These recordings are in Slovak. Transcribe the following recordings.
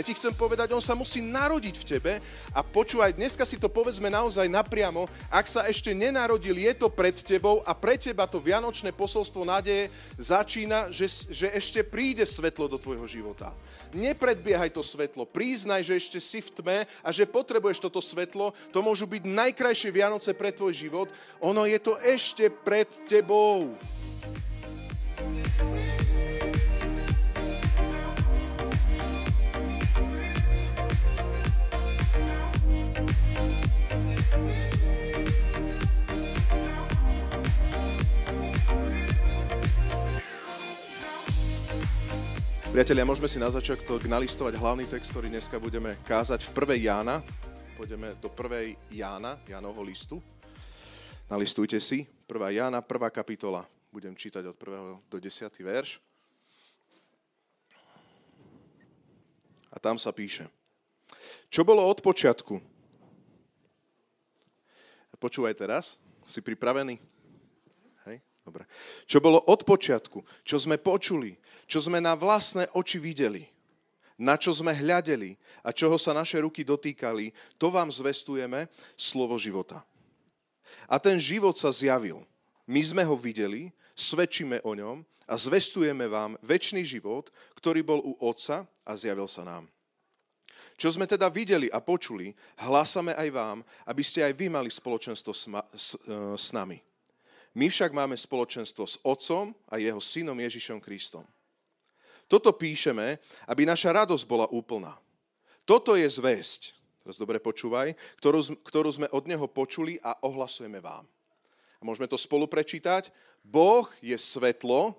Ja ti chcem povedať, on sa musí narodiť v tebe a počúvaj, dneska si to povedzme naozaj napriamo, ak sa ešte nenarodil, je to pred tebou a pre teba to vianočné posolstvo nádeje začína, že, že ešte príde svetlo do tvojho života. Nepredbiehaj to svetlo, priznaj, že ešte si v tme a že potrebuješ toto svetlo. To môžu byť najkrajšie Vianoce pre tvoj život. Ono je to ešte pred tebou. Priatelia, môžeme si na začiatok nalistovať hlavný text, ktorý dneska budeme kázať v 1. Jána. Pôjdeme do 1. Jána, Jánovho listu. Nalistujte si. 1. Jána, 1. kapitola. Budem čítať od 1. do 10. verš. A tam sa píše. Čo bolo od počiatku? Počúvaj teraz. Si pripravený? Dobre. Čo bolo od počiatku, čo sme počuli, čo sme na vlastné oči videli, na čo sme hľadeli a čoho sa naše ruky dotýkali, to vám zvestujeme slovo života. A ten život sa zjavil. My sme ho videli, svedčíme o ňom a zvestujeme vám väčší život, ktorý bol u Otca a zjavil sa nám. Čo sme teda videli a počuli, hlásame aj vám, aby ste aj vy mali spoločenstvo s, ma, s, e, s nami. My však máme spoločenstvo s Otcom a jeho synom Ježišom Kristom. Toto píšeme, aby naša radosť bola úplná. Toto je zväzť, teraz dobre počúvaj, ktorú, ktorú sme od neho počuli a ohlasujeme vám. A môžeme to spolu prečítať. Boh je svetlo,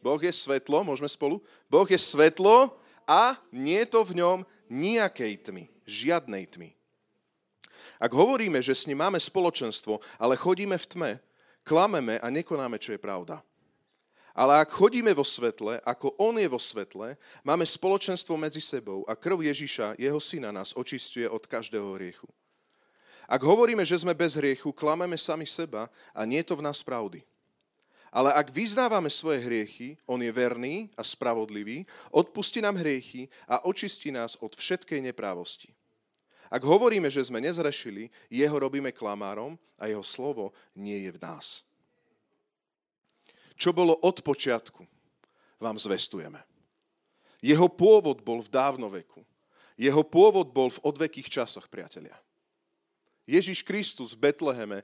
Boh je svetlo, môžeme spolu? Boh je svetlo a nie je to v ňom nejakej tmy, žiadnej tmy. Ak hovoríme, že s ním máme spoločenstvo, ale chodíme v tme, klameme a nekonáme, čo je pravda. Ale ak chodíme vo svetle, ako On je vo svetle, máme spoločenstvo medzi sebou a krv Ježiša, jeho syna, nás očistuje od každého hriechu. Ak hovoríme, že sme bez hriechu, klameme sami seba a nie je to v nás pravdy. Ale ak vyznávame svoje hriechy, On je verný a spravodlivý, odpustí nám hriechy a očistí nás od všetkej neprávosti. Ak hovoríme, že sme nezrešili, jeho robíme klamárom a jeho slovo nie je v nás. Čo bolo od počiatku, vám zvestujeme. Jeho pôvod bol v dávnoveku. Jeho pôvod bol v odvekých časoch, priatelia. Ježiš Kristus v Betleheme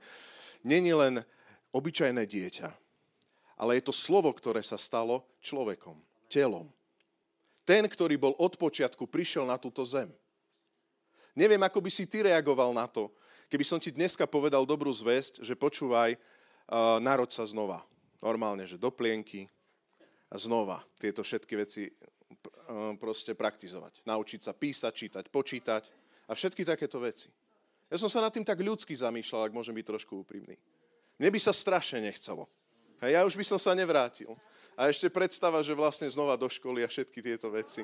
není len obyčajné dieťa, ale je to slovo, ktoré sa stalo človekom, telom. Ten, ktorý bol od počiatku, prišiel na túto zem – Neviem, ako by si ty reagoval na to, keby som ti dneska povedal dobrú zväzť, že počúvaj, uh, narod sa znova. Normálne, že do plienky a znova tieto všetky veci uh, proste praktizovať. Naučiť sa písať, čítať, počítať a všetky takéto veci. Ja som sa nad tým tak ľudsky zamýšľal, ak môžem byť trošku úprimný. Mne by sa strašne nechcelo. Hej, ja už by som sa nevrátil. A ešte predstava, že vlastne znova do školy a všetky tieto veci.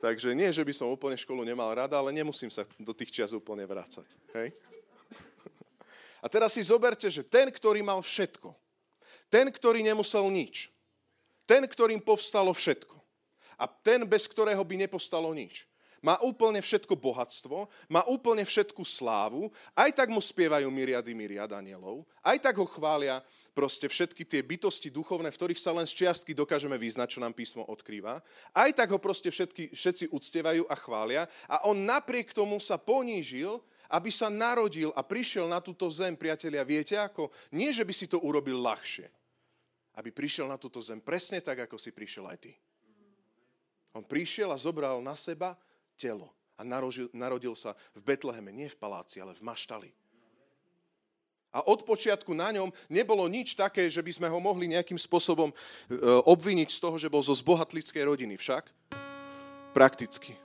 Takže nie, že by som úplne školu nemal rada, ale nemusím sa do tých čias úplne vrácať. Hej? A teraz si zoberte, že ten, ktorý mal všetko, ten, ktorý nemusel nič, ten, ktorým povstalo všetko a ten, bez ktorého by nepostalo nič, má úplne všetko bohatstvo, má úplne všetku slávu, aj tak mu spievajú myriady, myriad anielov, aj tak ho chvália proste všetky tie bytosti duchovné, v ktorých sa len z čiastky dokážeme vyznať, čo nám písmo odkrýva. Aj tak ho proste všetky, všetci uctievajú a chvália a on napriek tomu sa ponížil, aby sa narodil a prišiel na túto zem, priatelia, viete ako? Nie, že by si to urobil ľahšie. Aby prišiel na túto zem presne tak, ako si prišiel aj ty. On prišiel a zobral na seba telo a narodil, narodil sa v Betleheme, nie v paláci, ale v maštali. A od počiatku na ňom nebolo nič také, že by sme ho mohli nejakým spôsobom e, obviniť z toho, že bol zo zbohatlickej rodiny. Však prakticky.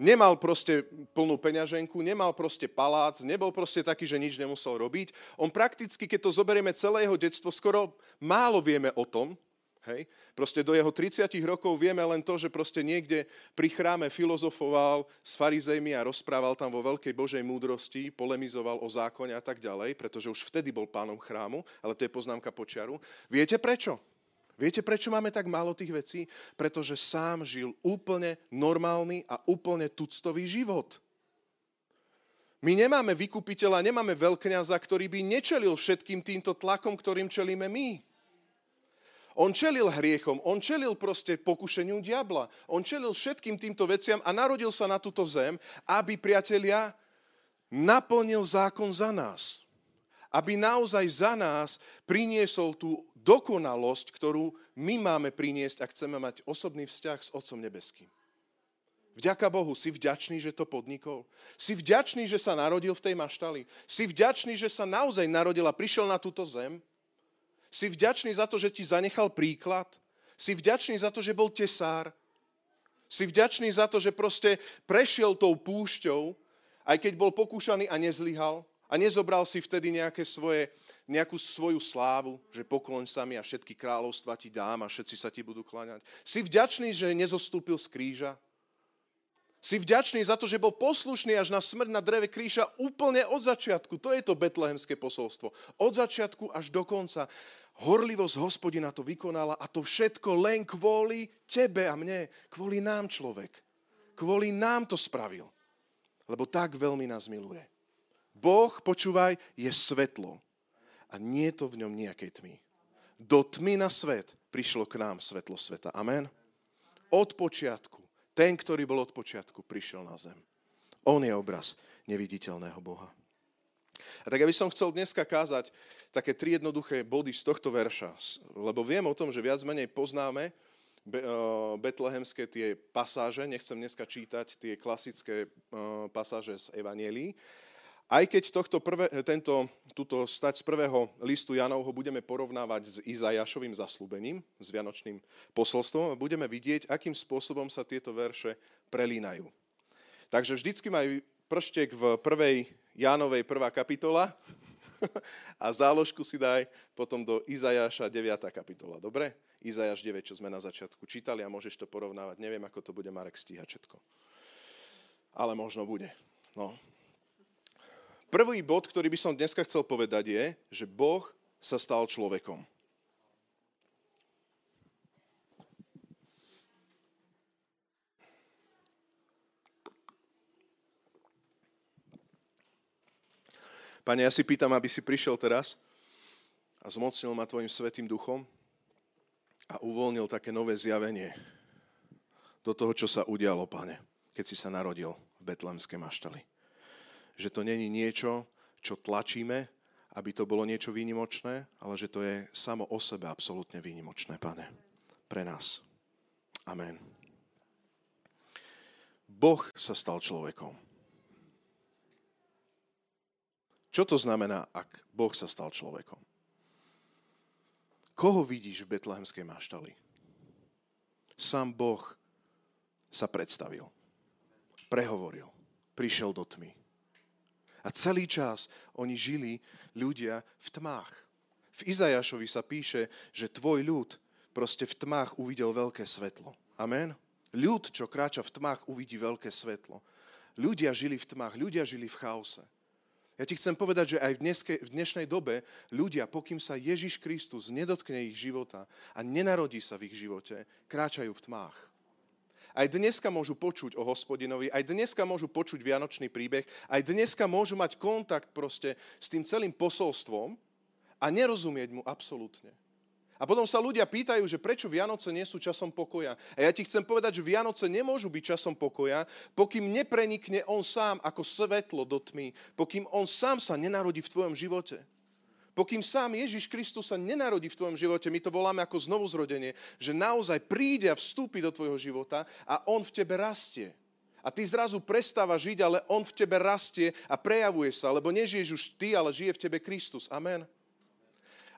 Nemal proste plnú peňaženku, nemal proste palác, nebol proste taký, že nič nemusel robiť. On prakticky, keď to zoberieme celé jeho detstvo, skoro málo vieme o tom, Hej? Proste do jeho 30 rokov vieme len to, že proste niekde pri chráme filozofoval s farizejmi a rozprával tam vo veľkej Božej múdrosti, polemizoval o zákone a tak ďalej, pretože už vtedy bol pánom chrámu, ale to je poznámka počiaru. Viete prečo? Viete, prečo máme tak málo tých vecí? Pretože sám žil úplne normálny a úplne tuctový život. My nemáme vykupiteľa, nemáme veľkňaza, ktorý by nečelil všetkým týmto tlakom, ktorým čelíme my. On čelil hriechom, on čelil proste pokušeniu diabla, on čelil všetkým týmto veciam a narodil sa na túto zem, aby, priatelia, naplnil zákon za nás. Aby naozaj za nás priniesol tú dokonalosť, ktorú my máme priniesť, ak chceme mať osobný vzťah s Otcom Nebeským. Vďaka Bohu, si vďačný, že to podnikol. Si vďačný, že sa narodil v tej maštali. Si vďačný, že sa naozaj narodil a prišiel na túto zem. Si vďačný za to, že ti zanechal príklad. Si vďačný za to, že bol tesár. Si vďačný za to, že proste prešiel tou púšťou, aj keď bol pokúšaný a nezlyhal. A nezobral si vtedy nejaké svoje, nejakú svoju slávu, že pokloň sa mi a všetky kráľovstva ti dám a všetci sa ti budú kláňať. Si vďačný, že nezostúpil z kríža. Si vďačný za to, že bol poslušný až na smrť na dreve kríža úplne od začiatku. To je to betlehemské posolstvo. Od začiatku až do konca. Horlivosť hospodina to vykonala a to všetko len kvôli tebe a mne. Kvôli nám človek. Kvôli nám to spravil. Lebo tak veľmi nás miluje. Boh, počúvaj, je svetlo. A nie je to v ňom nejakej tmy. Do tmy na svet prišlo k nám svetlo sveta. Amen. Od počiatku. Ten, ktorý bol od počiatku, prišiel na zem. On je obraz neviditeľného Boha. A tak ja by som chcel dneska kázať také tri jednoduché body z tohto verša, lebo viem o tom, že viac menej poznáme betlehemské tie pasáže, nechcem dneska čítať tie klasické pasáže z Evanielii, aj keď tohto prvé, tento, túto stať z prvého listu Janovho budeme porovnávať s Izajašovým zaslúbením, s Vianočným posolstvom budeme vidieť, akým spôsobom sa tieto verše prelínajú. Takže vždycky majú prštek v prvej Jánovej prvá kapitola a záložku si daj potom do Izajaša 9. kapitola. Dobre? Izajaš 9, čo sme na začiatku čítali a môžeš to porovnávať. Neviem, ako to bude Marek stíhať všetko. Ale možno bude. No, Prvý bod, ktorý by som dneska chcel povedať je, že Boh sa stal človekom. Pane, ja si pýtam, aby si prišiel teraz a zmocnil ma Tvojim svetým duchom a uvoľnil také nové zjavenie do toho, čo sa udialo, Pane, keď si sa narodil v Betlemskej maštali že to není niečo, čo tlačíme, aby to bolo niečo výnimočné, ale že to je samo o sebe absolútne výnimočné, pane, pre nás. Amen. Boh sa stal človekom. Čo to znamená, ak Boh sa stal človekom? Koho vidíš v betlehemskej maštali? Sám Boh sa predstavil, prehovoril, prišiel do tmy a celý čas oni žili ľudia v tmách. V Izajašovi sa píše, že tvoj ľud proste v tmách uvidel veľké svetlo. Amen? Ľud, čo kráča v tmách, uvidí veľké svetlo. Ľudia žili v tmách, ľudia žili v chaose. Ja ti chcem povedať, že aj v, dneske, v dnešnej dobe ľudia, pokým sa Ježiš Kristus nedotkne ich života a nenarodí sa v ich živote, kráčajú v tmách. Aj dneska môžu počuť o hospodinovi, aj dneska môžu počuť Vianočný príbeh, aj dneska môžu mať kontakt proste s tým celým posolstvom a nerozumieť mu absolútne. A potom sa ľudia pýtajú, že prečo Vianoce nie sú časom pokoja. A ja ti chcem povedať, že Vianoce nemôžu byť časom pokoja, pokým neprenikne on sám ako svetlo do tmy, pokým on sám sa nenarodí v tvojom živote. Pokým sám Ježiš Kristus sa nenarodí v tvojom živote, my to voláme ako znovuzrodenie, že naozaj príde a vstúpi do tvojho života a on v tebe rastie. A ty zrazu prestáva žiť, ale on v tebe rastie a prejavuje sa, lebo nežiješ už ty, ale žije v tebe Kristus. Amen.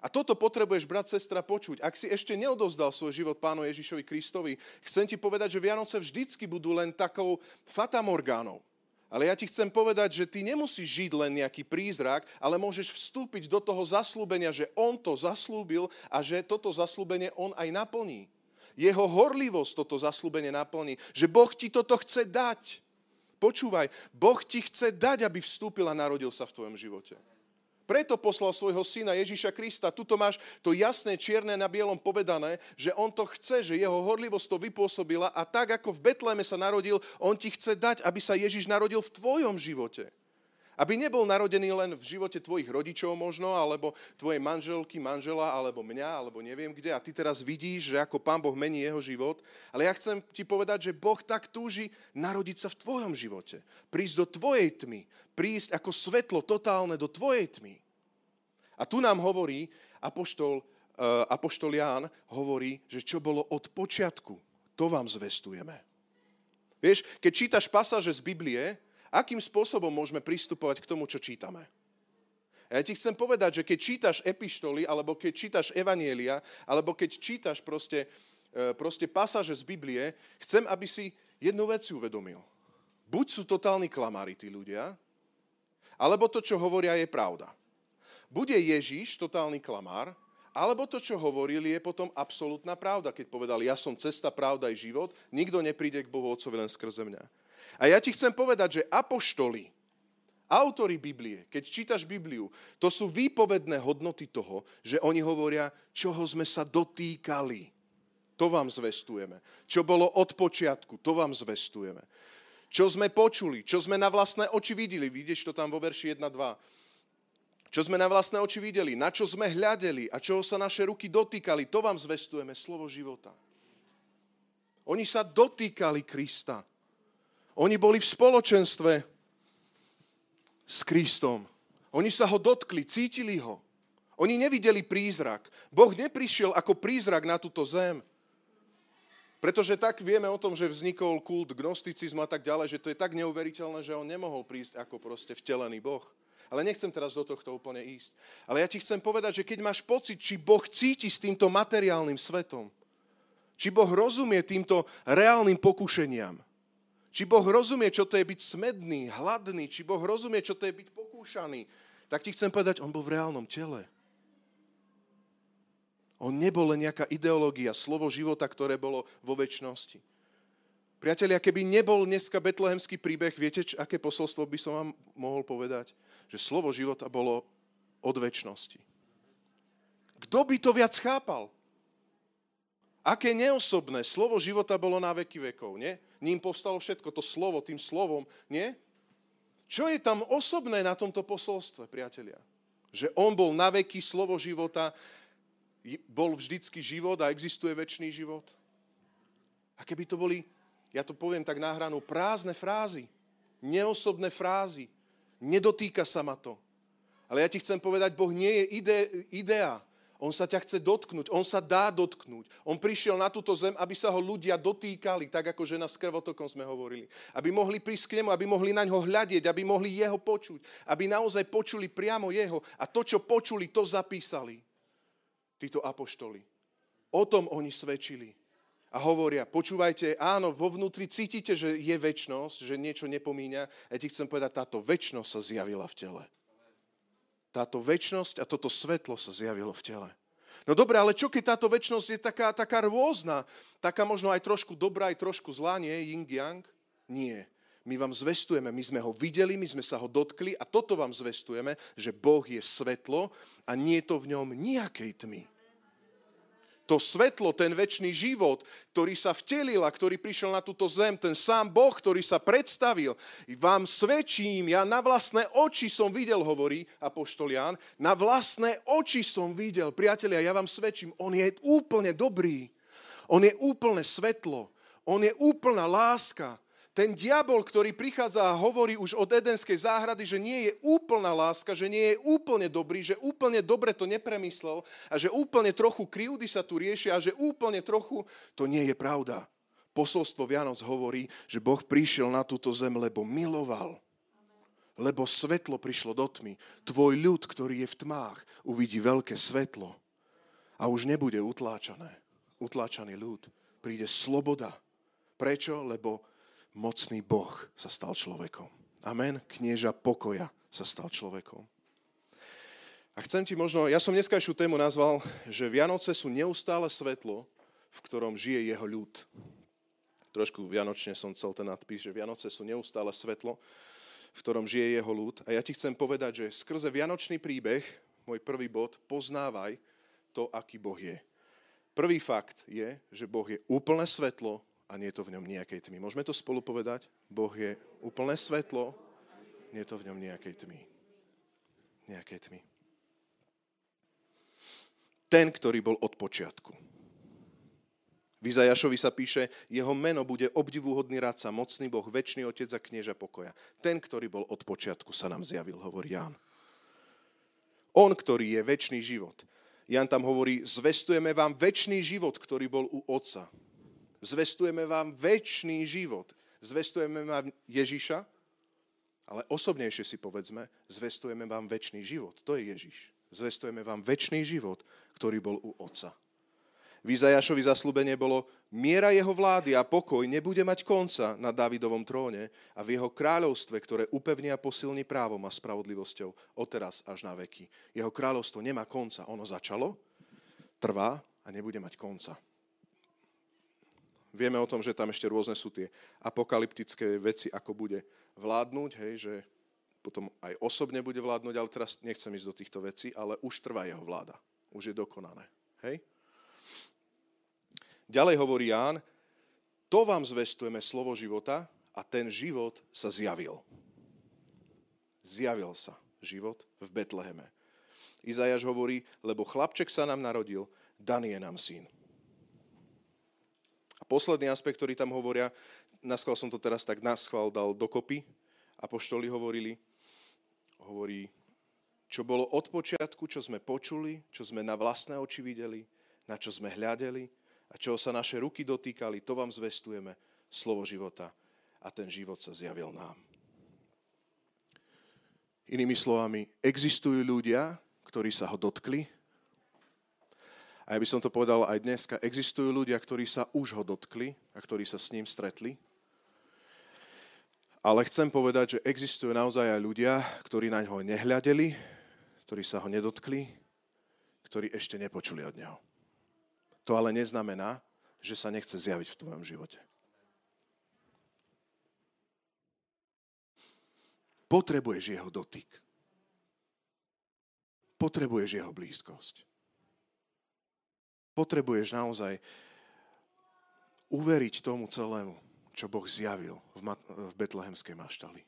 A toto potrebuješ, brat, sestra, počuť. Ak si ešte neodovzdal svoj život pánu Ježišovi Kristovi, chcem ti povedať, že Vianoce vždycky budú len takou fatamorgánou. Ale ja ti chcem povedať, že ty nemusíš žiť len nejaký prízrak, ale môžeš vstúpiť do toho zaslúbenia, že on to zaslúbil a že toto zaslúbenie on aj naplní. Jeho horlivosť toto zaslúbenie naplní. Že Boh ti toto chce dať. Počúvaj, Boh ti chce dať, aby vstúpil a narodil sa v tvojom živote. Preto poslal svojho syna Ježíša Krista. Tuto máš to jasné, čierne na bielom povedané, že on to chce, že jeho horlivosť to vypôsobila a tak, ako v Betleme sa narodil, on ti chce dať, aby sa Ježíš narodil v tvojom živote. Aby nebol narodený len v živote tvojich rodičov možno, alebo tvojej manželky, manžela, alebo mňa, alebo neviem kde. A ty teraz vidíš, že ako Pán Boh mení jeho život. Ale ja chcem ti povedať, že Boh tak túži narodiť sa v tvojom živote. Prísť do tvojej tmy. Prísť ako svetlo totálne do tvojej tmy. A tu nám hovorí apoštol, uh, apoštol Ján, hovorí, že čo bolo od počiatku, to vám zvestujeme. Vieš, keď čítaš pasáže z Biblie, akým spôsobom môžeme pristupovať k tomu, čo čítame. Ja ti chcem povedať, že keď čítaš epištoly, alebo keď čítaš evanielia, alebo keď čítaš proste, e, proste pasáže z Biblie, chcem, aby si jednu vec uvedomil. Buď sú totálni klamári tí ľudia, alebo to, čo hovoria, je pravda. Bude Ježíš totálny klamár, alebo to, čo hovorili, je potom absolútna pravda, keď povedal, ja som cesta, pravda i život, nikto nepríde k Bohu Otcovi len skrze mňa. A ja ti chcem povedať, že apoštoli, autory Biblie, keď čítaš Bibliu, to sú výpovedné hodnoty toho, že oni hovoria, čoho sme sa dotýkali. To vám zvestujeme. Čo bolo od počiatku, to vám zvestujeme. Čo sme počuli, čo sme na vlastné oči videli. Vidíš to tam vo verši 1, 2. Čo sme na vlastné oči videli, na čo sme hľadeli a čoho sa naše ruky dotýkali, to vám zvestujeme, slovo života. Oni sa dotýkali Krista. Oni boli v spoločenstve s Kristom. Oni sa ho dotkli, cítili ho. Oni nevideli prízrak. Boh neprišiel ako prízrak na túto zem. Pretože tak vieme o tom, že vznikol kult gnosticizmu a tak ďalej, že to je tak neuveriteľné, že on nemohol prísť ako proste vtelený Boh. Ale nechcem teraz do tohto úplne ísť. Ale ja ti chcem povedať, že keď máš pocit, či Boh cíti s týmto materiálnym svetom, či Boh rozumie týmto reálnym pokušeniam, či Boh rozumie, čo to je byť smedný, hladný, či Boh rozumie, čo to je byť pokúšaný, tak ti chcem povedať, on bol v reálnom tele. On nebol len nejaká ideológia, slovo života, ktoré bolo vo väčšnosti. Priatelia, keby nebol dneska betlehemský príbeh, viete, aké posolstvo by som vám mohol povedať? Že slovo života bolo od väčšnosti. Kto by to viac chápal? Aké neosobné slovo života bolo na veky vekov, nie? Ním povstalo všetko, to slovo, tým slovom, nie? Čo je tam osobné na tomto posolstve, priatelia? Že on bol na veky slovo života, bol vždycky život a existuje väčší život. A keby to boli, ja to poviem tak náhranú, prázdne frázy, neosobné frázy, nedotýka sa ma to. Ale ja ti chcem povedať, Boh nie je ide, idea, on sa ťa chce dotknúť, on sa dá dotknúť. On prišiel na túto zem, aby sa ho ľudia dotýkali, tak ako žena s krvotokom sme hovorili. Aby mohli prísť k nemu, aby mohli na ňo hľadieť, aby mohli jeho počuť. Aby naozaj počuli priamo jeho. A to, čo počuli, to zapísali. Títo apoštoli. O tom oni svedčili. A hovoria, počúvajte, áno, vo vnútri cítite, že je väčnosť, že niečo nepomíňa. Ja ti chcem povedať, táto väčnosť sa zjavila v tele táto väčnosť a toto svetlo sa zjavilo v tele. No dobre, ale čo keď táto väčnosť je taká, taká rôzna, taká možno aj trošku dobrá, aj trošku zlá, nie? Ying yang? Nie. My vám zvestujeme, my sme ho videli, my sme sa ho dotkli a toto vám zvestujeme, že Boh je svetlo a nie je to v ňom nejakej tmy to svetlo, ten väčší život, ktorý sa vtelil a ktorý prišiel na túto zem, ten sám Boh, ktorý sa predstavil, vám svedčím, ja na vlastné oči som videl, hovorí Apoštol Ján, na vlastné oči som videl, priatelia, ja vám svedčím, on je úplne dobrý, on je úplne svetlo, on je úplná láska, ten diabol, ktorý prichádza a hovorí už od Edenskej záhrady, že nie je úplná láska, že nie je úplne dobrý, že úplne dobre to nepremyslel a že úplne trochu krivdy sa tu riešia a že úplne trochu, to nie je pravda. Posolstvo Vianoc hovorí, že Boh prišiel na túto zem, lebo miloval. Lebo svetlo prišlo do tmy. Tvoj ľud, ktorý je v tmách, uvidí veľké svetlo a už nebude utláčané. Utláčaný ľud. Príde sloboda. Prečo? Lebo mocný Boh sa stal človekom. Amen. Knieža pokoja sa stal človekom. A chcem ti možno, ja som dneskajšiu tému nazval, že Vianoce sú neustále svetlo, v ktorom žije jeho ľud. Trošku vianočne som chcel ten nadpis, že Vianoce sú neustále svetlo, v ktorom žije jeho ľud. A ja ti chcem povedať, že skrze Vianočný príbeh, môj prvý bod, poznávaj to, aký Boh je. Prvý fakt je, že Boh je úplné svetlo a nie je to v ňom nejakej tmy. Môžeme to spolu povedať? Boh je úplné svetlo, nie je to v ňom nejakej tmy. Nejakej tmy. Ten, ktorý bol od počiatku. V sa píše, jeho meno bude obdivuhodný radca, mocný Boh, väčší otec a knieža pokoja. Ten, ktorý bol od počiatku, sa nám zjavil, hovorí Ján. On, ktorý je väčší život. Jan tam hovorí, zvestujeme vám väčší život, ktorý bol u Otca. Zvestujeme vám väčší život. Zvestujeme vám Ježiša, ale osobnejšie si povedzme, zvestujeme vám väčší život. To je Ježiš. Zvestujeme vám väčší život, ktorý bol u Otca. V zaslúbenie bolo, miera jeho vlády a pokoj nebude mať konca na Davidovom tróne a v jeho kráľovstve, ktoré upevní a posilní právom a spravodlivosťou odteraz až na veky. Jeho kráľovstvo nemá konca. Ono začalo, trvá a nebude mať konca. Vieme o tom, že tam ešte rôzne sú tie apokalyptické veci, ako bude vládnuť, hej, že potom aj osobne bude vládnuť, ale teraz nechcem ísť do týchto vecí, ale už trvá jeho vláda. Už je dokonané. Hej? Ďalej hovorí Ján, to vám zvestujeme slovo života a ten život sa zjavil. Zjavil sa život v Betleheme. Izajaš hovorí, lebo chlapček sa nám narodil, daný je nám syn. A posledný aspekt, ktorý tam hovoria, naschval som to teraz tak naschval dal dokopy, apoštoli hovorili, hovorí, čo bolo od počiatku, čo sme počuli, čo sme na vlastné oči videli, na čo sme hľadeli, a čoho sa naše ruky dotýkali, to vám zvestujeme, slovo života. A ten život sa zjavil nám. Inými slovami, existujú ľudia, ktorí sa ho dotkli. A ja by som to povedal aj dneska, existujú ľudia, ktorí sa už ho dotkli a ktorí sa s ním stretli. Ale chcem povedať, že existujú naozaj aj ľudia, ktorí na ňo nehľadeli, ktorí sa ho nedotkli, ktorí ešte nepočuli od neho. To ale neznamená, že sa nechce zjaviť v tvojom živote. Potrebuješ jeho dotyk. Potrebuješ jeho blízkosť. Potrebuješ naozaj uveriť tomu celému, čo Boh zjavil v, v betlehemskej maštali.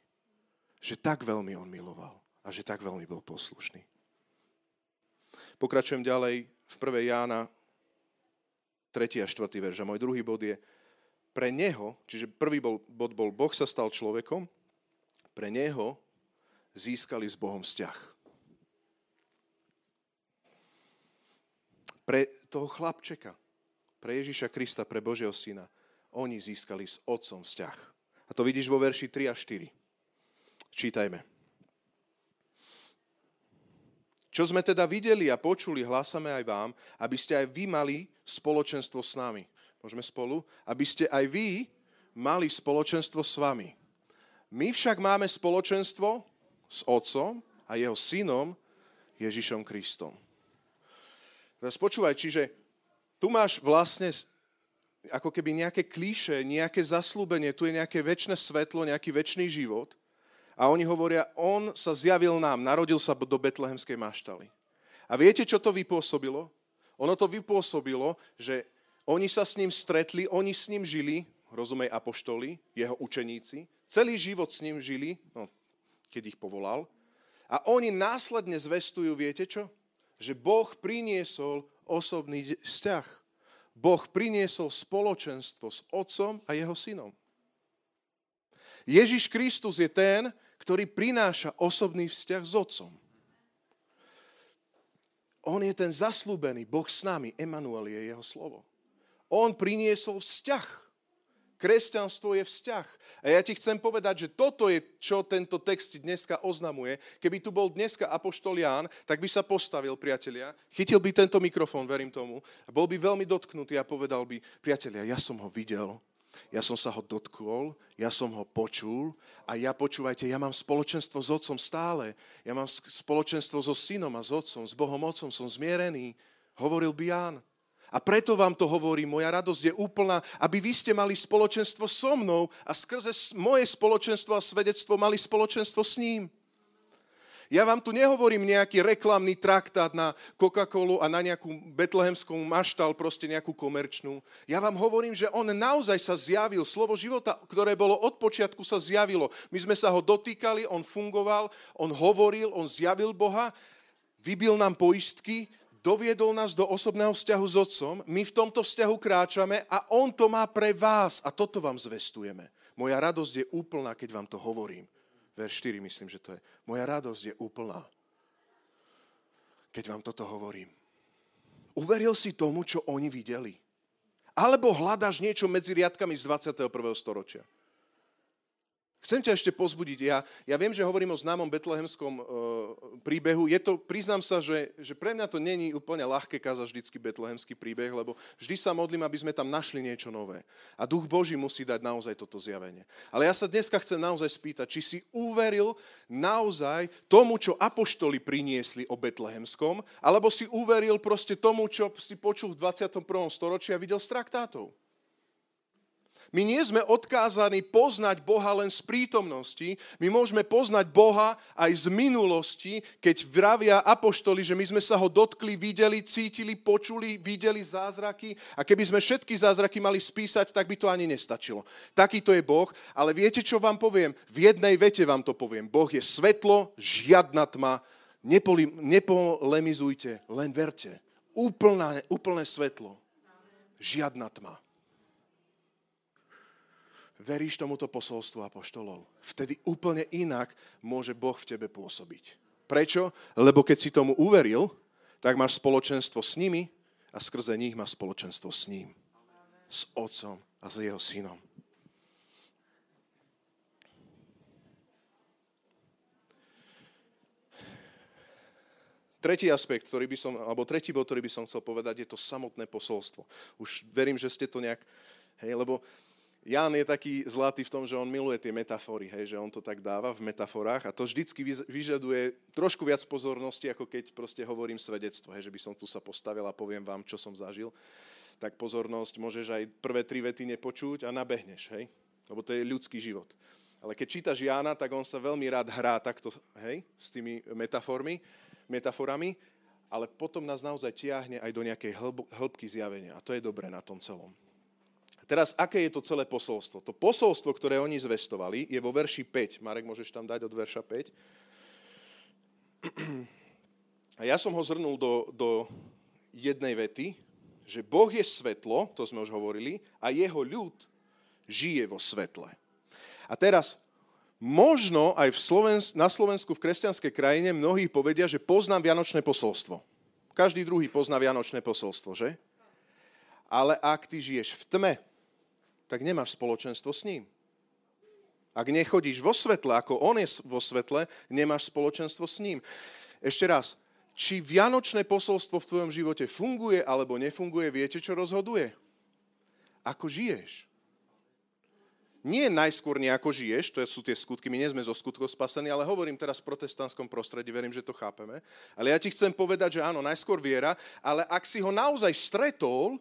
Že tak veľmi on miloval a že tak veľmi bol poslušný. Pokračujem ďalej v 1. Jána 3. a 4. verš. A môj druhý bod je, pre neho, čiže prvý bol, bod bol, Boh sa stal človekom, pre neho získali s Bohom vzťah. Pre toho chlapčeka, pre Ježiša Krista, pre Božieho syna, oni získali s otcom vzťah. A to vidíš vo verši 3 a 4. Čítajme. Čo sme teda videli a počuli, hlásame aj vám, aby ste aj vy mali spoločenstvo s nami. Môžeme spolu? Aby ste aj vy mali spoločenstvo s vami. My však máme spoločenstvo s Otcom a jeho synom Ježišom Kristom. Teraz počúvaj, čiže tu máš vlastne ako keby nejaké klíše, nejaké zaslúbenie, tu je nejaké väčšie svetlo, nejaký väčší život – a oni hovoria, on sa zjavil nám, narodil sa do betlehemskej maštaly. A viete, čo to vypôsobilo? Ono to vypôsobilo, že oni sa s ním stretli, oni s ním žili, rozumej apoštoli, jeho učeníci, celý život s ním žili, no, keď ich povolal. A oni následne zvestujú, viete čo? Že Boh priniesol osobný vzťah. Boh priniesol spoločenstvo s otcom a jeho synom. Ježiš Kristus je ten, ktorý prináša osobný vzťah s Otcom. On je ten zaslúbený, Boh s nami, Emanuel je jeho slovo. On priniesol vzťah. Kresťanstvo je vzťah. A ja ti chcem povedať, že toto je, čo tento text dneska oznamuje. Keby tu bol dneska apoštol Ján, tak by sa postavil, priatelia, chytil by tento mikrofón, verím tomu, a bol by veľmi dotknutý a povedal by, priatelia, ja som ho videl, ja som sa ho dotkol, ja som ho počul a ja počúvajte, ja mám spoločenstvo s Otcom stále. Ja mám spoločenstvo so Synom a s Otcom, s Bohom Otcom, som zmierený. Hovoril by Ján. A preto vám to hovorím, moja radosť je úplná, aby vy ste mali spoločenstvo so mnou a skrze moje spoločenstvo a svedectvo mali spoločenstvo s ním. Ja vám tu nehovorím nejaký reklamný traktát na Coca-Colu a na nejakú betlehemskú maštal, proste nejakú komerčnú. Ja vám hovorím, že on naozaj sa zjavil. Slovo života, ktoré bolo od počiatku, sa zjavilo. My sme sa ho dotýkali, on fungoval, on hovoril, on zjavil Boha, vybil nám poistky, doviedol nás do osobného vzťahu s Otcom, my v tomto vzťahu kráčame a On to má pre vás a toto vám zvestujeme. Moja radosť je úplná, keď vám to hovorím verš 4 myslím, že to je. Moja radosť je úplná, keď vám toto hovorím. Uveril si tomu, čo oni videli? Alebo hľadaš niečo medzi riadkami z 21. storočia? Chcem ťa ešte pozbudiť. Ja, ja viem, že hovorím o známom betlehemskom uh, príbehu. Je to, priznám sa, že, že pre mňa to není úplne ľahké kázať vždycky betlehemský príbeh, lebo vždy sa modlím, aby sme tam našli niečo nové. A duch Boží musí dať naozaj toto zjavenie. Ale ja sa dneska chcem naozaj spýtať, či si uveril naozaj tomu, čo apoštoli priniesli o betlehemskom, alebo si uveril proste tomu, čo si počul v 21. storočí a videl z traktátov. My nie sme odkázaní poznať Boha len z prítomnosti, my môžeme poznať Boha aj z minulosti, keď vravia apoštoli, že my sme sa ho dotkli, videli, cítili, počuli, videli zázraky a keby sme všetky zázraky mali spísať, tak by to ani nestačilo. Takýto je Boh, ale viete, čo vám poviem? V jednej vete vám to poviem. Boh je svetlo, žiadna tma, Nepoli, nepolemizujte, len verte. Úplná, úplné svetlo, žiadna tma. Veríš tomuto posolstvu apoštolov? Vtedy úplne inak môže Boh v tebe pôsobiť. Prečo? Lebo keď si tomu uveril, tak máš spoločenstvo s nimi a skrze nich máš spoločenstvo s ním. S otcom a s jeho synom. Tretí aspekt, ktorý by som, alebo tretí bod, ktorý by som chcel povedať, je to samotné posolstvo. Už verím, že ste to nejak, hej, lebo Jan je taký zlatý v tom, že on miluje tie metafory, hej, že on to tak dáva v metaforách a to vždycky vyžaduje trošku viac pozornosti, ako keď proste hovorím svedectvo, hej, že by som tu sa postavil a poviem vám, čo som zažil. Tak pozornosť môžeš aj prvé tri vety nepočuť a nabehneš, hej, lebo to je ľudský život. Ale keď čítaš Jána, tak on sa veľmi rád hrá takto, hej, s tými metaformi, metaforami, ale potom nás naozaj tiahne aj do nejakej hĺbky zjavenia. A to je dobré na tom celom. Teraz, aké je to celé posolstvo? To posolstvo, ktoré oni zvestovali, je vo verši 5. Marek, môžeš tam dať od verša 5. A ja som ho zhrnul do, do jednej vety, že Boh je svetlo, to sme už hovorili, a jeho ľud žije vo svetle. A teraz, možno aj v Slovens- na Slovensku, v kresťanskej krajine, mnohí povedia, že poznám Vianočné posolstvo. Každý druhý pozná Vianočné posolstvo, že? Ale ak ty žiješ v tme, tak nemáš spoločenstvo s ním. Ak nechodíš vo svetle, ako on je vo svetle, nemáš spoločenstvo s ním. Ešte raz, či vianočné posolstvo v tvojom živote funguje alebo nefunguje, viete, čo rozhoduje? Ako žiješ. Nie najskôr nejako žiješ, to sú tie skutky, my nie sme zo skutkov spasení, ale hovorím teraz v protestantskom prostredí, verím, že to chápeme. Ale ja ti chcem povedať, že áno, najskôr viera, ale ak si ho naozaj stretol,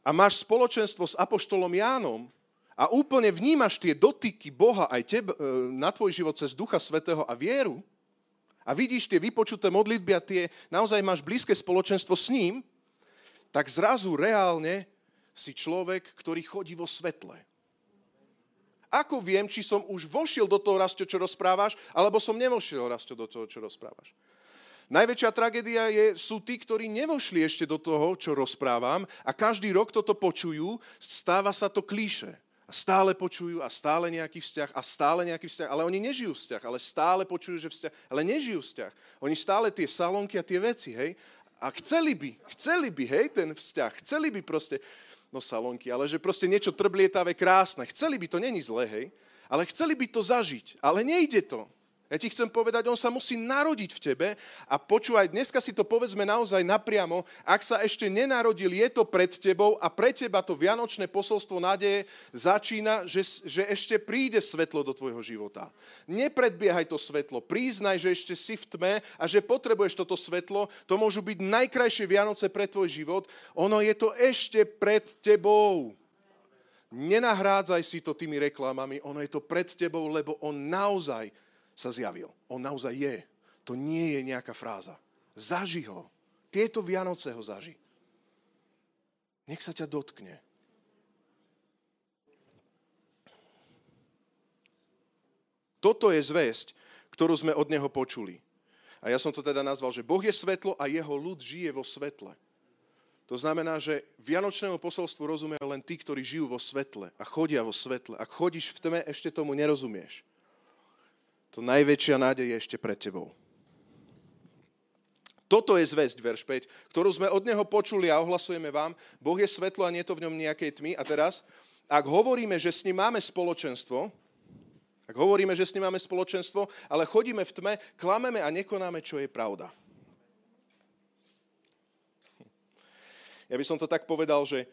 a máš spoločenstvo s Apoštolom Jánom a úplne vnímaš tie dotyky Boha aj teb, e, na tvoj život cez Ducha Svetého a vieru a vidíš tie vypočuté modlitby a tie naozaj máš blízke spoločenstvo s ním, tak zrazu reálne si človek, ktorý chodí vo svetle. Ako viem, či som už vošiel do toho, Rasto, čo rozprávaš, alebo som nevošiel, Rasto, do toho, čo rozprávaš. Najväčšia tragédia je, sú tí, ktorí nevošli ešte do toho, čo rozprávam a každý rok toto počujú, stáva sa to klíše. A stále počujú a stále nejaký vzťah a stále nejaký vzťah, ale oni nežijú vzťah, ale stále počujú, že vzťah, ale nežijú vzťah. Oni stále tie salonky a tie veci, hej. A chceli by, chceli by, hej, ten vzťah, chceli by proste, no salonky, ale že proste niečo trblietavé, krásne, chceli by, to není zle, hej, ale chceli by to zažiť, ale nejde to. Ja ti chcem povedať, on sa musí narodiť v tebe a počúvaj, dneska si to povedzme naozaj napriamo, ak sa ešte nenarodil, je to pred tebou a pre teba to vianočné posolstvo nádeje začína, že, že ešte príde svetlo do tvojho života. Nepredbiehaj to svetlo, priznaj, že ešte si v tme a že potrebuješ toto svetlo, to môžu byť najkrajšie Vianoce pre tvoj život, ono je to ešte pred tebou. Nenahrádzaj si to tými reklamami, ono je to pred tebou, lebo on naozaj sa zjavil. On naozaj je. To nie je nejaká fráza. Zaži ho. Tieto Vianoce ho zaži. Nech sa ťa dotkne. Toto je zväzť, ktorú sme od neho počuli. A ja som to teda nazval, že Boh je svetlo a jeho ľud žije vo svetle. To znamená, že Vianočnému posolstvu rozumejú len tí, ktorí žijú vo svetle a chodia vo svetle. Ak chodíš v tme, ešte tomu nerozumieš to najväčšia nádej je ešte pred tebou. Toto je zväzť, verš 5, ktorú sme od neho počuli a ohlasujeme vám. Boh je svetlo a nie to v ňom nejakej tmy. A teraz, ak hovoríme, že s ním máme spoločenstvo, ak hovoríme, že s ním máme spoločenstvo, ale chodíme v tme, klameme a nekonáme, čo je pravda. Ja by som to tak povedal, že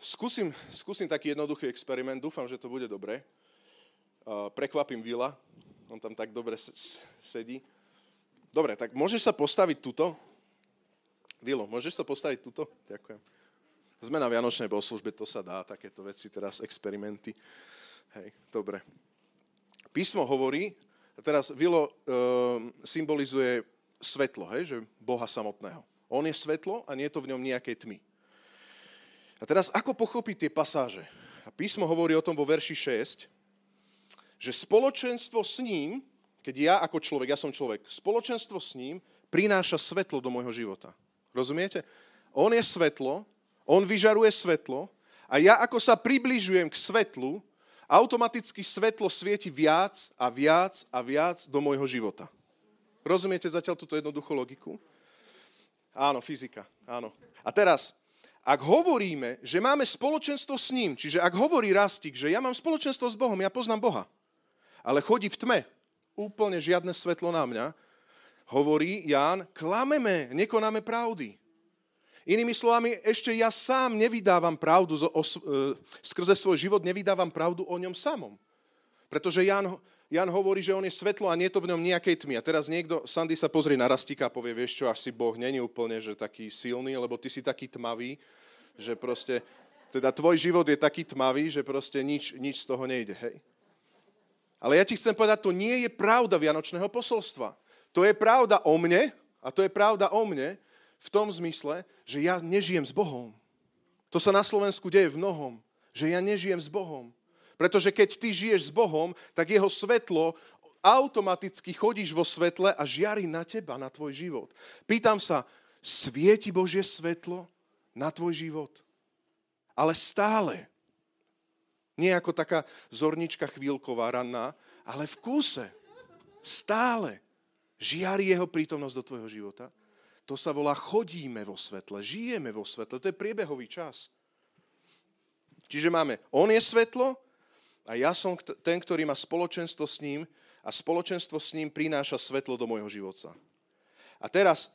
skúsim, skúsim taký jednoduchý experiment, dúfam, že to bude dobre prekvapím Vila, on tam tak dobre sedí. Dobre, tak môžeš sa postaviť tuto? Vilo, môžeš sa postaviť tuto? Ďakujem. Sme na Vianočnej bohoslužbe, to sa dá, takéto veci, teraz experimenty. Hej, dobre. Písmo hovorí, a teraz Vilo e, symbolizuje svetlo, hej, že Boha samotného. On je svetlo a nie je to v ňom nejakej tmy. A teraz ako pochopiť tie pasáže? A písmo hovorí o tom vo verši 6, že spoločenstvo s ním, keď ja ako človek, ja som človek, spoločenstvo s ním prináša svetlo do môjho života. Rozumiete? On je svetlo, on vyžaruje svetlo a ja ako sa približujem k svetlu, automaticky svetlo svieti viac a viac a viac do môjho života. Rozumiete zatiaľ túto jednoduchú logiku? Áno, fyzika, áno. A teraz, ak hovoríme, že máme spoločenstvo s ním, čiže ak hovorí Rastik, že ja mám spoločenstvo s Bohom, ja poznám Boha, ale chodí v tme. Úplne žiadne svetlo na mňa. Hovorí Ján, klameme, nekonáme pravdy. Inými slovami, ešte ja sám nevydávam pravdu, zo, o, e, skrze svoj život nevydávam pravdu o ňom samom. Pretože Jan, Jan hovorí, že on je svetlo a nie je to v ňom nejakej tmy. A teraz niekto, Sandy sa pozrie na Rastika a povie, vieš čo, asi Boh není úplne že taký silný, lebo ty si taký tmavý, že proste, teda tvoj život je taký tmavý, že proste nič, nič z toho nejde. Hej? Ale ja ti chcem povedať, to nie je pravda Vianočného posolstva. To je pravda o mne a to je pravda o mne v tom zmysle, že ja nežijem s Bohom. To sa na Slovensku deje v mnohom, že ja nežijem s Bohom. Pretože keď ty žiješ s Bohom, tak jeho svetlo automaticky chodíš vo svetle a žiari na teba, na tvoj život. Pýtam sa, svieti Božie svetlo na tvoj život? Ale stále nie ako taká zornička chvíľková, ranná, ale v kúse. Stále žiari jeho prítomnosť do tvojho života. To sa volá chodíme vo svetle, žijeme vo svetle. To je priebehový čas. Čiže máme, on je svetlo a ja som ten, ktorý má spoločenstvo s ním a spoločenstvo s ním prináša svetlo do môjho života. A teraz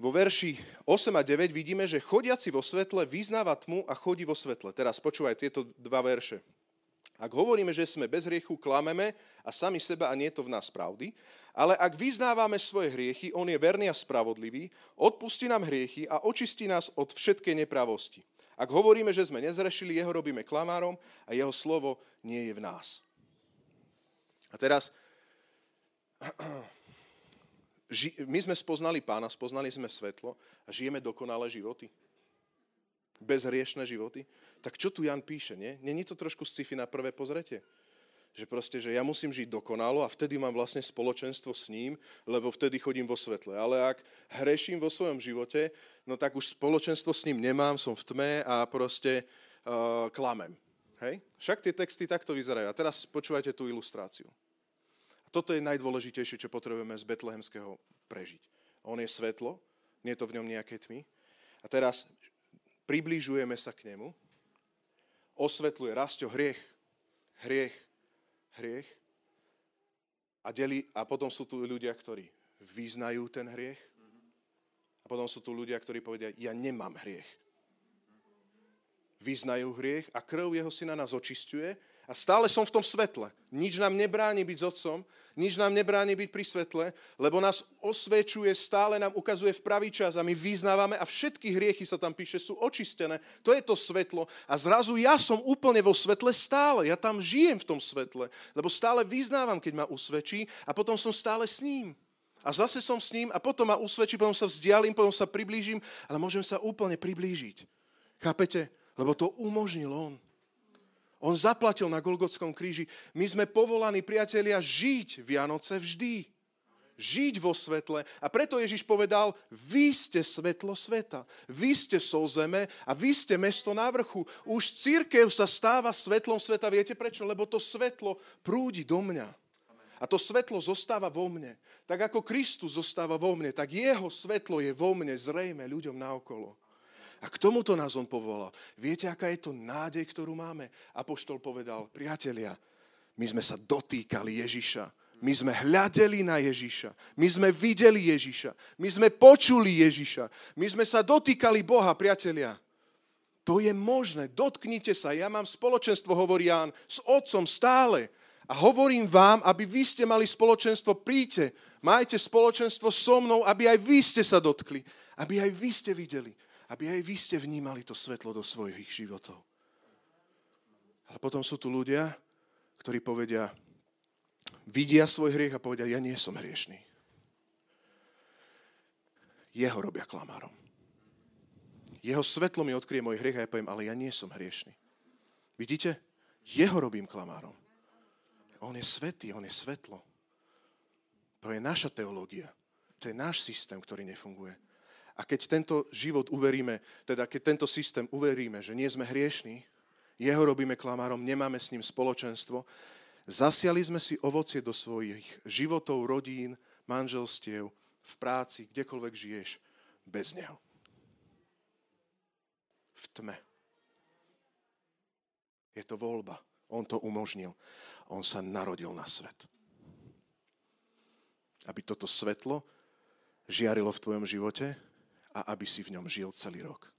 vo verši 8 a 9 vidíme, že chodiaci vo svetle vyznáva tmu a chodí vo svetle. Teraz počúvaj tieto dva verše. Ak hovoríme, že sme bez hriechu, klameme a sami seba a nie je to v nás pravdy, ale ak vyznávame svoje hriechy, on je verný a spravodlivý, odpustí nám hriechy a očistí nás od všetkej nepravosti. Ak hovoríme, že sme nezrešili, jeho robíme klamárom a jeho slovo nie je v nás. A teraz ži- my sme spoznali pána, spoznali sme svetlo a žijeme dokonalé životy. Bezriešné životy. Tak čo tu Jan píše, nie? Není to trošku sci-fi na prvé pozretie? Že proste, že ja musím žiť dokonalo a vtedy mám vlastne spoločenstvo s ním, lebo vtedy chodím vo svetle. Ale ak hreším vo svojom živote, no tak už spoločenstvo s ním nemám, som v tme a proste uh, klamem. Hej? Však tie texty takto vyzerajú. A teraz počúvajte tú ilustráciu. Toto je najdôležitejšie, čo potrebujeme z betlehemského prežiť. On je svetlo, nie je to v ňom nejaké tmy. A teraz priblížujeme sa k nemu, osvetľuje, Rasto, hriech, hriech, hriech. A, deli, a potom sú tu ľudia, ktorí vyznajú ten hriech. A potom sú tu ľudia, ktorí povedia, ja nemám hriech. Vyznajú hriech a krv jeho syna nás očistuje a stále som v tom svetle. Nič nám nebráni byť s otcom, nič nám nebráni byť pri svetle, lebo nás osvečuje, stále nám ukazuje v pravý čas a my vyznávame a všetky hriechy sa tam píše, sú očistené. To je to svetlo. A zrazu ja som úplne vo svetle stále. Ja tam žijem v tom svetle, lebo stále vyznávam, keď ma usvedčí a potom som stále s ním. A zase som s ním a potom ma usvedčí, potom sa vzdialím, potom sa priblížim, ale môžem sa úplne priblížiť. Chápete? Lebo to umožnil on. On zaplatil na Golgotskom kríži. My sme povolaní, priatelia, žiť Vianoce vždy. Žiť vo svetle. A preto Ježiš povedal, vy ste svetlo sveta. Vy ste sol zeme a vy ste mesto na vrchu. Už církev sa stáva svetlom sveta. Viete prečo? Lebo to svetlo prúdi do mňa. A to svetlo zostáva vo mne. Tak ako Kristus zostáva vo mne, tak jeho svetlo je vo mne zrejme ľuďom naokolo. A k tomuto nás on povolal. Viete, aká je to nádej, ktorú máme? Apoštol povedal, priatelia, my sme sa dotýkali Ježiša. My sme hľadeli na Ježiša. My sme videli Ježiša. My sme počuli Ježiša. My sme sa dotýkali Boha, priatelia. To je možné. Dotknite sa. Ja mám spoločenstvo, hovorí Ján, s Otcom stále. A hovorím vám, aby vy ste mali spoločenstvo, príďte, majte spoločenstvo so mnou, aby aj vy ste sa dotkli. Aby aj vy ste videli aby aj vy ste vnímali to svetlo do svojich životov. Ale potom sú tu ľudia, ktorí povedia, vidia svoj hriech a povedia, ja nie som hriešný. Jeho robia klamárom. Jeho svetlo mi odkrie môj hriech a ja poviem, ale ja nie som hriešný. Vidíte? Jeho robím klamárom. On je svetý, on je svetlo. To je naša teológia. To je náš systém, ktorý nefunguje. A keď tento život uveríme, teda keď tento systém uveríme, že nie sme hriešní, jeho robíme klamárom, nemáme s ním spoločenstvo, zasiali sme si ovocie do svojich životov, rodín, manželstiev, v práci, kdekoľvek žiješ, bez neho. V tme. Je to voľba. On to umožnil. On sa narodil na svet. Aby toto svetlo žiarilo v tvojom živote, a aby si v ňom žil celý rok.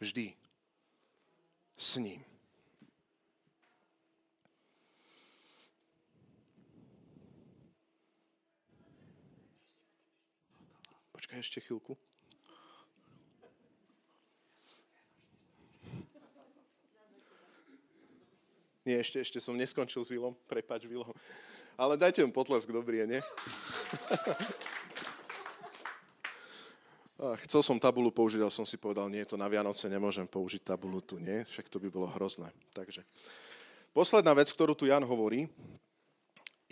Vždy. S ním. Počkaj ešte chvíľku. Nie, ešte, ešte som neskončil s Vilom. Prepač, Vilo. Ale dajte mu potlesk dobrý, nie? Chcel som tabulu použiť, ale som si povedal, nie, to na Vianoce nemôžem použiť tabulu tu, nie? Však to by bolo hrozné. Takže, posledná vec, ktorú tu Jan hovorí,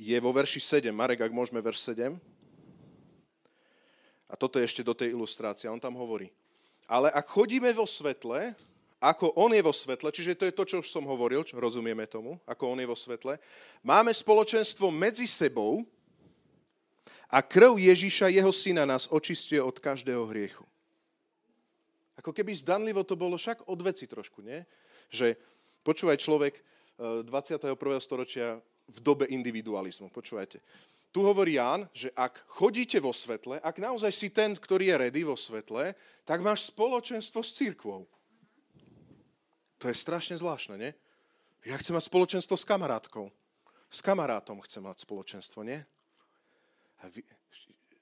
je vo verši 7. Marek, ak môžeme, verš 7. A toto je ešte do tej ilustrácie. On tam hovorí. Ale ak chodíme vo svetle, ako on je vo svetle, čiže to je to, čo už som hovoril, čo rozumieme tomu, ako on je vo svetle, máme spoločenstvo medzi sebou, a krv Ježíša, jeho syna, nás očistuje od každého hriechu. Ako keby zdanlivo to bolo však od veci trošku, nie? Že počúvaj človek 21. Eh, storočia v dobe individualizmu. Počúvajte. Tu hovorí Ján, že ak chodíte vo svetle, ak naozaj si ten, ktorý je ready vo svetle, tak máš spoločenstvo s církvou. To je strašne zvláštne, nie? Ja chcem mať spoločenstvo s kamarátkou. S kamarátom chcem mať spoločenstvo, nie?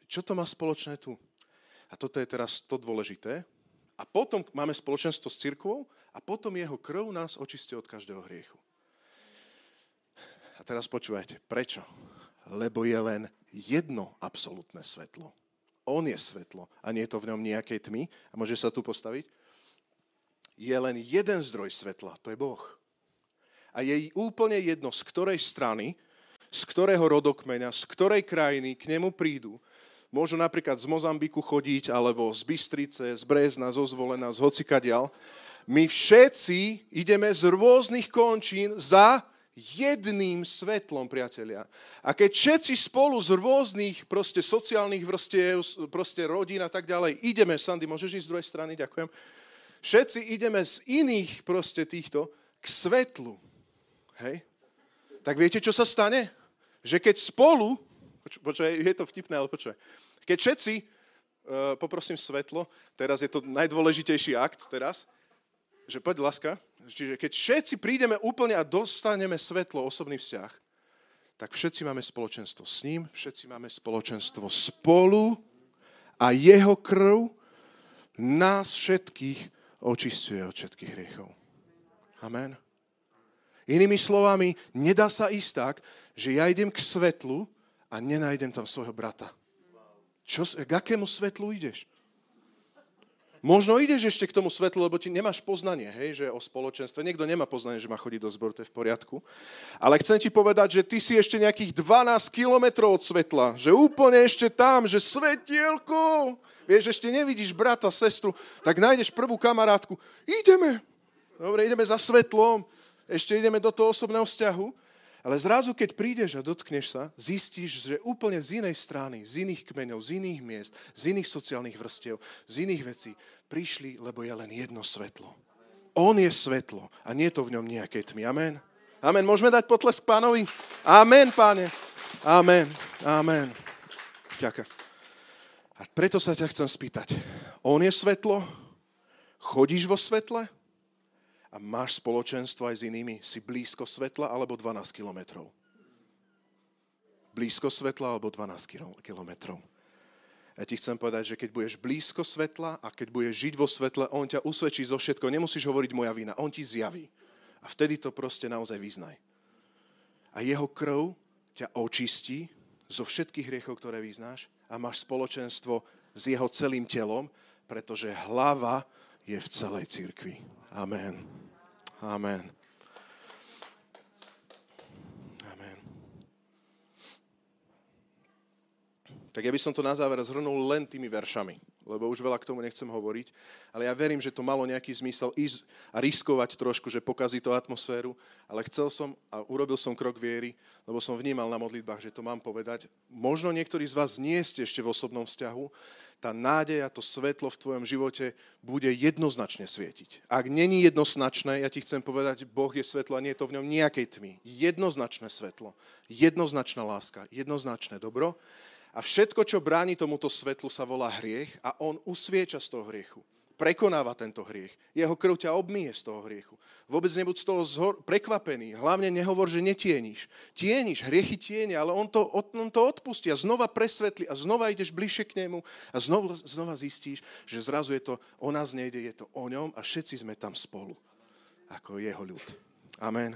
Čo to má spoločné tu? A toto je teraz to dôležité. A potom máme spoločenstvo s cirkvou a potom jeho krv nás očistí od každého hriechu. A teraz počúvajte, prečo? Lebo je len jedno absolútne svetlo. On je svetlo a nie je to v ňom nejakej tmy. A môže sa tu postaviť? Je len jeden zdroj svetla, to je Boh. A je úplne jedno, z ktorej strany z ktorého rodokmeňa, z ktorej krajiny k nemu prídu. Môžu napríklad z Mozambiku chodiť, alebo z Bystrice, z Brezna, zo Zvolena, z hocikadial. My všetci ideme z rôznych končín za jedným svetlom, priatelia. A keď všetci spolu z rôznych proste sociálnych vrstiev, proste rodín a tak ďalej, ideme, Sandy, môžeš ísť z druhej strany, ďakujem. Všetci ideme z iných proste týchto k svetlu. Hej? Tak viete, čo sa stane? Že keď spolu Poč- počuj, je to vtipné, ale počuj. Keď všetci, uh, poprosím svetlo, teraz je to najdôležitejší akt teraz, že poď láska, čiže keď všetci prídeme úplne a dostaneme svetlo, osobný vzťah, tak všetci máme spoločenstvo s ním, všetci máme spoločenstvo spolu a jeho krv nás všetkých očistuje od všetkých hriechov. Amen. Inými slovami, nedá sa ísť tak, že ja idem k svetlu a nenájdem tam svojho brata. Čo, k akému svetlu ideš? Možno ideš ešte k tomu svetlu, lebo ti nemáš poznanie, hej, že o spoločenstve. Niekto nemá poznanie, že má chodiť do zboru, to je v poriadku. Ale chcem ti povedať, že ty si ešte nejakých 12 kilometrov od svetla. Že úplne ešte tam, že svetielko. Vieš, ešte nevidíš brata, sestru, tak nájdeš prvú kamarátku. Ideme. Dobre, ideme za svetlom ešte ideme do toho osobného vzťahu, ale zrazu, keď prídeš a dotkneš sa, zistíš, že úplne z inej strany, z iných kmeňov, z iných miest, z iných sociálnych vrstiev, z iných vecí prišli, lebo je len jedno svetlo. On je svetlo a nie je to v ňom nejaké tmy. Amen. Amen. Môžeme dať potlesk pánovi? Amen, páne. Amen. Amen. Ďakujem. A preto sa ťa chcem spýtať. On je svetlo? Chodíš vo svetle? A máš spoločenstvo aj s inými, si blízko svetla alebo 12 kilometrov. Blízko svetla alebo 12 kilometrov. Ja ti chcem povedať, že keď budeš blízko svetla a keď budeš žiť vo svetle, on ťa usvedčí zo všetko. Nemusíš hovoriť moja vina, on ti zjaví. A vtedy to proste naozaj vyznaj. A jeho krv ťa očistí zo všetkých hriechov, ktoré vyznáš a máš spoločenstvo s jeho celým telom, pretože hlava je v celej cirkvi. Amen. Amen. Amen. Tak ja by som to na záver zhrnul len tými veršami, lebo už veľa k tomu nechcem hovoriť, ale ja verím, že to malo nejaký zmysel ísť a riskovať trošku, že pokazí to atmosféru, ale chcel som a urobil som krok viery, lebo som vnímal na modlitbách, že to mám povedať. Možno niektorí z vás nie ste ešte v osobnom vzťahu, tá nádej a to svetlo v tvojom živote bude jednoznačne svietiť. Ak není jednoznačné, ja ti chcem povedať, Boh je svetlo a nie je to v ňom nejakej tmy. Jednoznačné svetlo, jednoznačná láska, jednoznačné dobro. A všetko, čo bráni tomuto svetlu, sa volá hriech a on usvieča z toho hriechu prekonáva tento hriech. Jeho krv ťa obmije z toho hriechu. Vôbec nebuď z toho zhor- prekvapený. Hlavne nehovor, že netieníš. Tieniš, hriechy tieni, ale on to, on to odpustí a znova presvetli a znova ideš bližšie k nemu a znova, znova zistíš, že zrazu je to o nás nejde, je to o ňom a všetci sme tam spolu. Ako jeho ľud. Amen.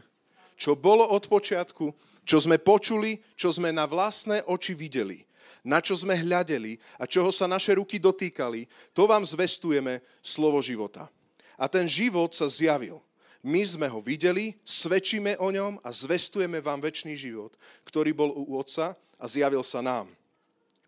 Čo bolo od počiatku, čo sme počuli, čo sme na vlastné oči videli – na čo sme hľadeli a čoho sa naše ruky dotýkali, to vám zvestujeme slovo života. A ten život sa zjavil. My sme ho videli, svedčíme o ňom a zvestujeme vám väčší život, ktorý bol u Otca a zjavil sa nám.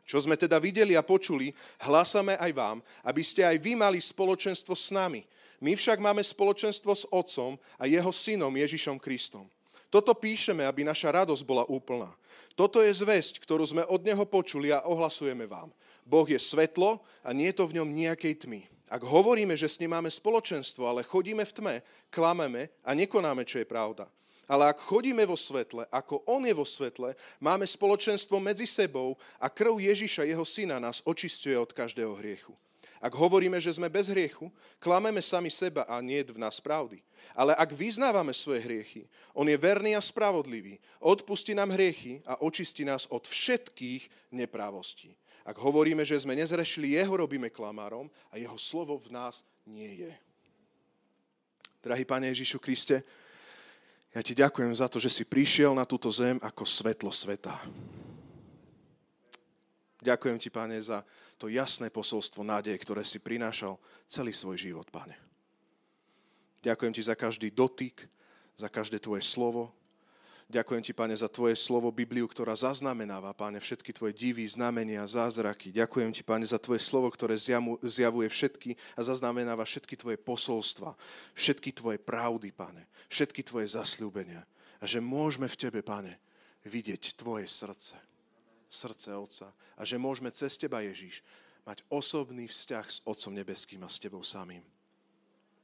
Čo sme teda videli a počuli, hlásame aj vám, aby ste aj vy mali spoločenstvo s nami. My však máme spoločenstvo s Otcom a jeho synom Ježišom Kristom. Toto píšeme, aby naša radosť bola úplná. Toto je zväzť, ktorú sme od Neho počuli a ohlasujeme vám. Boh je svetlo a nie je to v ňom nejakej tmy. Ak hovoríme, že s ním máme spoločenstvo, ale chodíme v tme, klameme a nekonáme, čo je pravda. Ale ak chodíme vo svetle, ako On je vo svetle, máme spoločenstvo medzi sebou a krv Ježiša, jeho syna, nás očistuje od každého hriechu. Ak hovoríme, že sme bez hriechu, klameme sami seba a nie v nás pravdy. Ale ak vyznávame svoje hriechy, On je verný a spravodlivý, odpustí nám hriechy a očistí nás od všetkých neprávostí. Ak hovoríme, že sme nezrešili, Jeho robíme klamárom a Jeho slovo v nás nie je. Drahý Pane Ježišu Kriste, ja Ti ďakujem za to, že si prišiel na túto zem ako svetlo sveta. Ďakujem Ti, Pane, za to jasné posolstvo nádej, ktoré si prinášal celý svoj život, Pane. Ďakujem Ti za každý dotyk, za každé Tvoje slovo. Ďakujem Ti, Pane, za Tvoje slovo Bibliu, ktorá zaznamenáva, Pane, všetky Tvoje divy, znamenia, zázraky. Ďakujem Ti, Pane, za Tvoje slovo, ktoré zjavuje všetky a zaznamenáva všetky Tvoje posolstva, všetky Tvoje pravdy, Pane, všetky Tvoje zasľúbenia. A že môžeme v Tebe, Pane, vidieť Tvoje srdce srdce Otca a že môžeme cez Teba, Ježiš, mať osobný vzťah s Otcom Nebeským a s Tebou samým.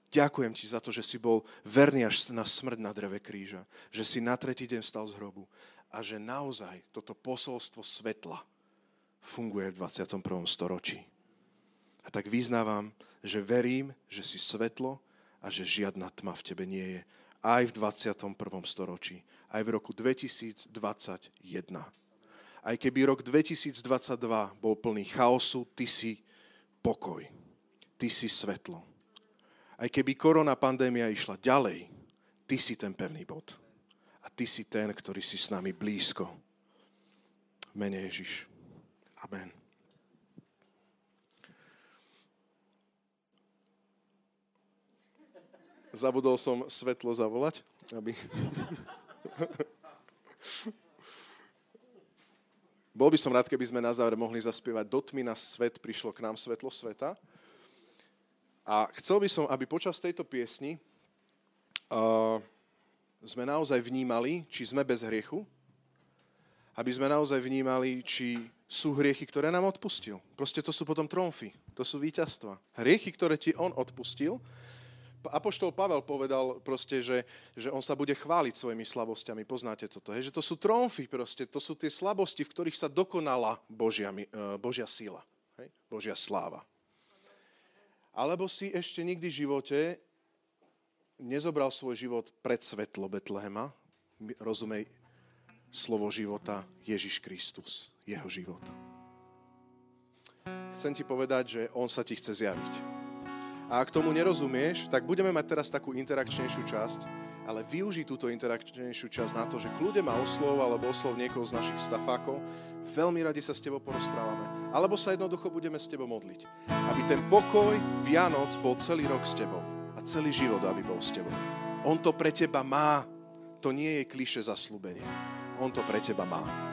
Ďakujem Ti za to, že si bol verný až na smrť na dreve kríža, že si na tretí deň stal z hrobu a že naozaj toto posolstvo svetla funguje v 21. storočí. A tak vyznávam, že verím, že si svetlo a že žiadna tma v tebe nie je aj v 21. storočí, aj v roku 2021. Aj keby rok 2022 bol plný chaosu, ty si pokoj, ty si svetlo. Aj keby korona pandémia išla ďalej, ty si ten pevný bod. A ty si ten, ktorý si s nami blízko. Mene Ježiš. Amen. Zabudol som svetlo zavolať, aby... Bol by som rád, keby sme na záver mohli zaspievať Do tmy na svet prišlo k nám svetlo sveta. A chcel by som, aby počas tejto piesni uh, sme naozaj vnímali, či sme bez hriechu, aby sme naozaj vnímali, či sú hriechy, ktoré nám odpustil. Proste to sú potom tromfy, to sú víťazstva. Hriechy, ktoré ti on odpustil, Apoštol Pavel povedal proste, že, že on sa bude chváliť svojimi slabosťami. Poznáte toto, hej? že to sú tromfy proste, to sú tie slabosti, v ktorých sa dokonala Božia, e, Božia síla, hej? Božia sláva. Alebo si ešte nikdy v živote nezobral svoj život pred svetlo Betlehema, rozumej, slovo života Ježiš Kristus, jeho život. Chcem ti povedať, že on sa ti chce zjaviť. A ak tomu nerozumieš, tak budeme mať teraz takú interakčnejšiu časť, ale využij túto interakčnejšiu časť na to, že kľude ma oslov alebo oslov niekoho z našich stafákov, veľmi radi sa s tebou porozprávame. Alebo sa jednoducho budeme s tebou modliť. Aby ten pokoj Vianoc bol celý rok s tebou a celý život, aby bol s tebou. On to pre teba má. To nie je kliše zaslúbenie. On to pre teba má.